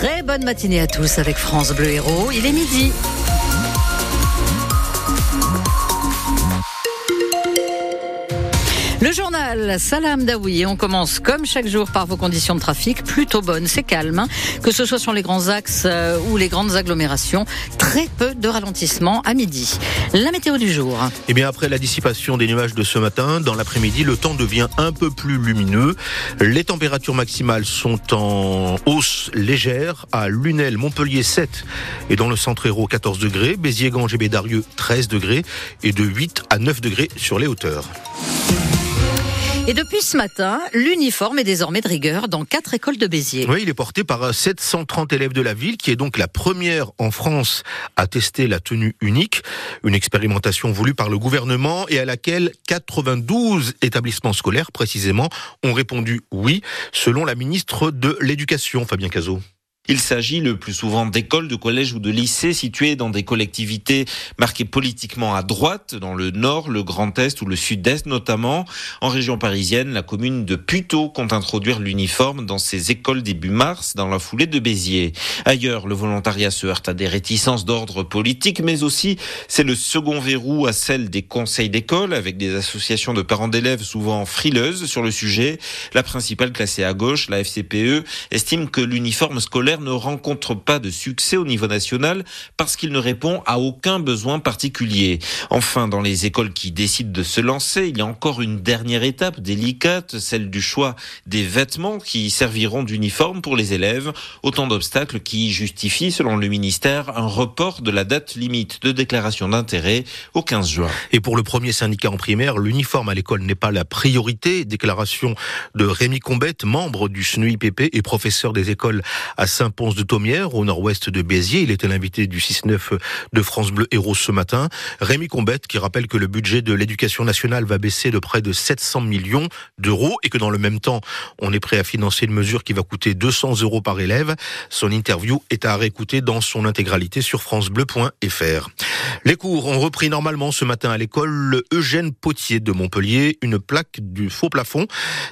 Très bonne matinée à tous avec France Bleu Héros. Il est midi. Le journal Salam Daoui. On commence comme chaque jour par vos conditions de trafic plutôt bonnes. C'est calme, hein. que ce soit sur les grands axes euh, ou les grandes agglomérations. Très peu de ralentissement à midi. La météo du jour. Eh bien, après la dissipation des nuages de ce matin, dans l'après-midi, le temps devient un peu plus lumineux. Les températures maximales sont en hausse légère à Lunel, Montpellier 7 et dans le centre héros 14 degrés, Béziers, Ganges et Bédarieux 13 degrés et de 8 à 9 degrés sur les hauteurs. Et depuis ce matin, l'uniforme est désormais de rigueur dans quatre écoles de Béziers. Oui, il est porté par 730 élèves de la ville, qui est donc la première en France à tester la tenue unique. Une expérimentation voulue par le gouvernement et à laquelle 92 établissements scolaires, précisément, ont répondu oui, selon la ministre de l'Éducation, Fabien Cazot. Il s'agit le plus souvent d'écoles, de collèges ou de lycées situés dans des collectivités marquées politiquement à droite, dans le nord, le grand est ou le sud-est notamment. En région parisienne, la commune de Puteaux compte introduire l'uniforme dans ses écoles début mars, dans la foulée de Béziers. Ailleurs, le volontariat se heurte à des réticences d'ordre politique, mais aussi c'est le second verrou à celle des conseils d'école, avec des associations de parents d'élèves souvent frileuses sur le sujet. La principale classée à gauche, la FCPE, estime que l'uniforme scolaire ne rencontre pas de succès au niveau national parce qu'il ne répond à aucun besoin particulier. Enfin, dans les écoles qui décident de se lancer, il y a encore une dernière étape délicate, celle du choix des vêtements qui serviront d'uniforme pour les élèves. Autant d'obstacles qui justifient, selon le ministère, un report de la date limite de déclaration d'intérêt au 15 juin. Et pour le premier syndicat en primaire, l'uniforme à l'école n'est pas la priorité. Déclaration de Rémi Combette, membre du SNUIPP et professeur des écoles à saint Ponce de Thomière, au nord-ouest de Béziers. Il était l'invité du 6-9 de France Bleu Héros ce matin. Rémi Combette qui rappelle que le budget de l'éducation nationale va baisser de près de 700 millions d'euros et que dans le même temps, on est prêt à financer une mesure qui va coûter 200 euros par élève. Son interview est à réécouter dans son intégralité sur francebleu.fr. Les cours ont repris normalement ce matin à l'école Eugène Potier de Montpellier. Une plaque du faux plafond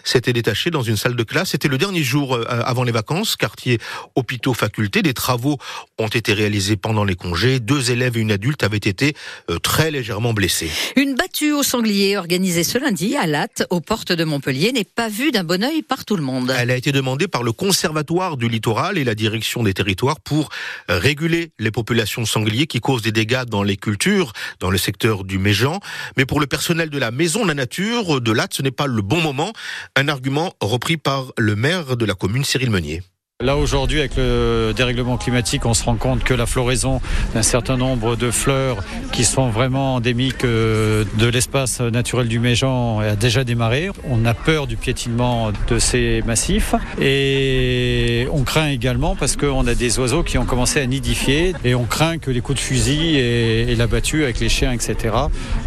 s'était détachée dans une salle de classe. C'était le dernier jour euh, avant les vacances, quartier hôpitaux facultés. Des travaux ont été réalisés pendant les congés. Deux élèves et une adulte avaient été euh, très légèrement blessés. Une battue au sanglier organisée ce lundi à Latte, aux portes de Montpellier, n'est pas vue d'un bon oeil par tout le monde. Elle a été demandée par le Conservatoire du littoral et la direction des territoires pour euh, réguler les populations sangliers qui causent des dégâts dans les cultures, dans le secteur du Méjean. Mais pour le personnel de la Maison de la Nature de Latte, ce n'est pas le bon moment. Un argument repris par le maire de la commune, Cyril Meunier. Là aujourd'hui avec le dérèglement climatique, on se rend compte que la floraison d'un certain nombre de fleurs qui sont vraiment endémiques euh, de l'espace naturel du Méjean a déjà démarré. On a peur du piétinement de ces massifs et on craint également parce qu'on a des oiseaux qui ont commencé à nidifier et on craint que les coups de fusil et, la battue avec les chiens, etc.,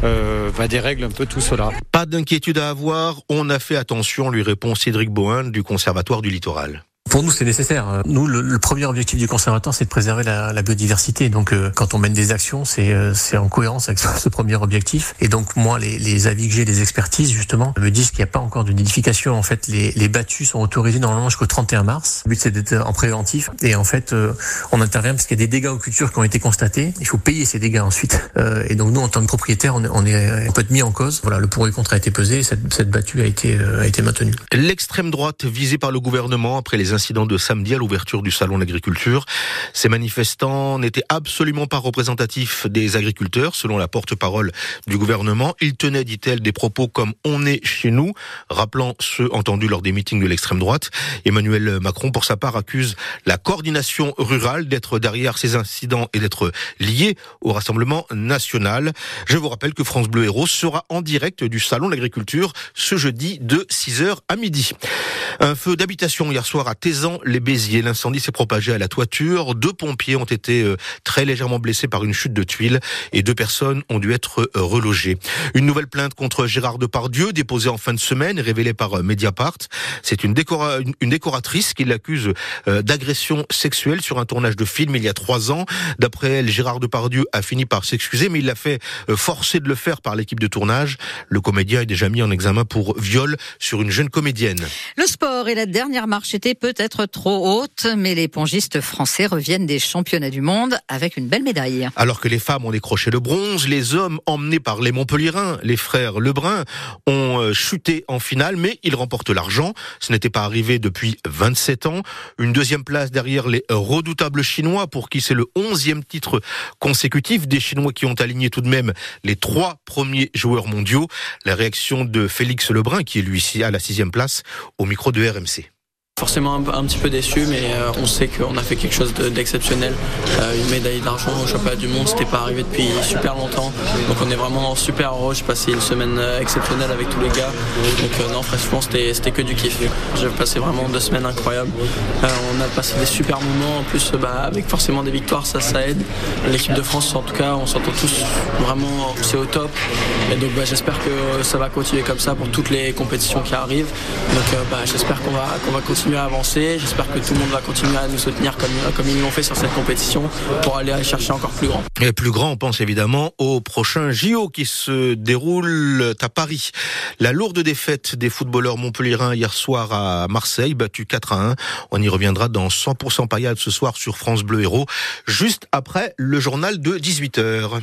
euh, va dérègle un peu tout cela. Pas d'inquiétude à avoir, on a fait attention, lui répond Cédric Bohin du Conservatoire du Littoral. Pour nous, c'est nécessaire. Nous, le, le, premier objectif du conservatoire, c'est de préserver la, la biodiversité. Donc, euh, quand on mène des actions, c'est euh, en cohérence avec ce premier objectif. Et donc, moi, les, les avis que j'ai, les expertises, justement, me disent qu'il n'y a pas encore de nidification. En fait, les, les battues sont autorisées normalement jusqu'au 31 mars. Le but, c'est d'être en préventif. Et en fait, euh, on intervient parce qu'il y a des dégâts aux cultures qui ont été constatés. Il faut payer ces dégâts ensuite. et donc, nous, en tant que propriétaire, on, est on peut être mis en cause. Voilà, le pour et contre a été pesé. Cette, cette battue a été a été maintenue. L'extrême droite visée par le gouvernement après les incident de samedi à l'ouverture du salon d'agriculture. Ces manifestants n'étaient absolument pas représentatifs des agriculteurs, selon la porte-parole du gouvernement. Ils tenaient, dit-elle, des propos comme on est chez nous, rappelant ceux entendus lors des meetings de l'extrême droite. Emmanuel Macron, pour sa part, accuse la coordination rurale d'être derrière ces incidents et d'être liée au Rassemblement national. Je vous rappelle que France Bleu Héros sera en direct du salon de l'agriculture ce jeudi de 6h à midi. Un feu d'habitation hier soir à Tézan, les Béziers. L'incendie s'est propagé à la toiture. Deux pompiers ont été euh, très légèrement blessés par une chute de tuiles et deux personnes ont dû être euh, relogées. Une nouvelle plainte contre Gérard Depardieu déposée en fin de semaine, révélée par euh, Mediapart. C'est une, décora une décoratrice qui l'accuse d'agression sexuelle sur un tournage de film il y a trois ans. D'après elle, Gérard Depardieu a fini par s'excuser, mais il l'a fait forcer de le faire par l'équipe de tournage. Le comédien est déjà mis en examen pour viol sur une jeune comédienne. Le sport et la dernière marche peut peut-être trop haute, mais les pongistes français reviennent des championnats du monde avec une belle médaille. Alors que les femmes ont décroché le bronze, les hommes emmenés par les Montpellierins, les frères Lebrun, ont euh, chuté en finale, mais ils remportent l'argent. Ce n'était pas arrivé depuis 27 ans. Une deuxième place derrière les redoutables Chinois, pour qui c'est le onzième titre consécutif des Chinois qui ont aligné tout de même les trois premiers joueurs mondiaux. La réaction de Félix Lebrun, qui est lui ici à la sixième place, au micro de RMC. Forcément un, petit peu déçu, mais euh, on sait qu'on a fait quelque chose d'exceptionnel. Euh, une médaille d'argent au championnat du monde, c'était pas arrivé depuis super longtemps. Donc on est vraiment super heureux. J'ai passé une semaine euh, exceptionnelle avec tous les gars. Donc non, franchement, c'était que du kiff. J'ai passé vraiment deux semaines incroyables. on a passé des super moments. En plus, bah, avec forcément des victoires, ça, ça aide. L'équipe de France, en tout cas, on s'entend tous vraiment, c'est au top. Et donc bah, j'espère que ça va continuer comme ça pour toutes les compétitions qui arrivent. Donc bah, j'espère qu'on va, qu'on va continuer à avancer. J'espère que tout le monde va continuer à nous soutenir comme, ils l'ont fait sur cette compétition pour aller, chercher encore plus grand. Et plus grand, on pense évidemment au prochain JO qui se déroule à Paris. La lourde défaite des footballeurs montpelliérains hier soir à Marseille, battu 4 à 1. On y reviendra dans 100% paillade ce soir sur France Bleu Héros, juste après le journal de 18h.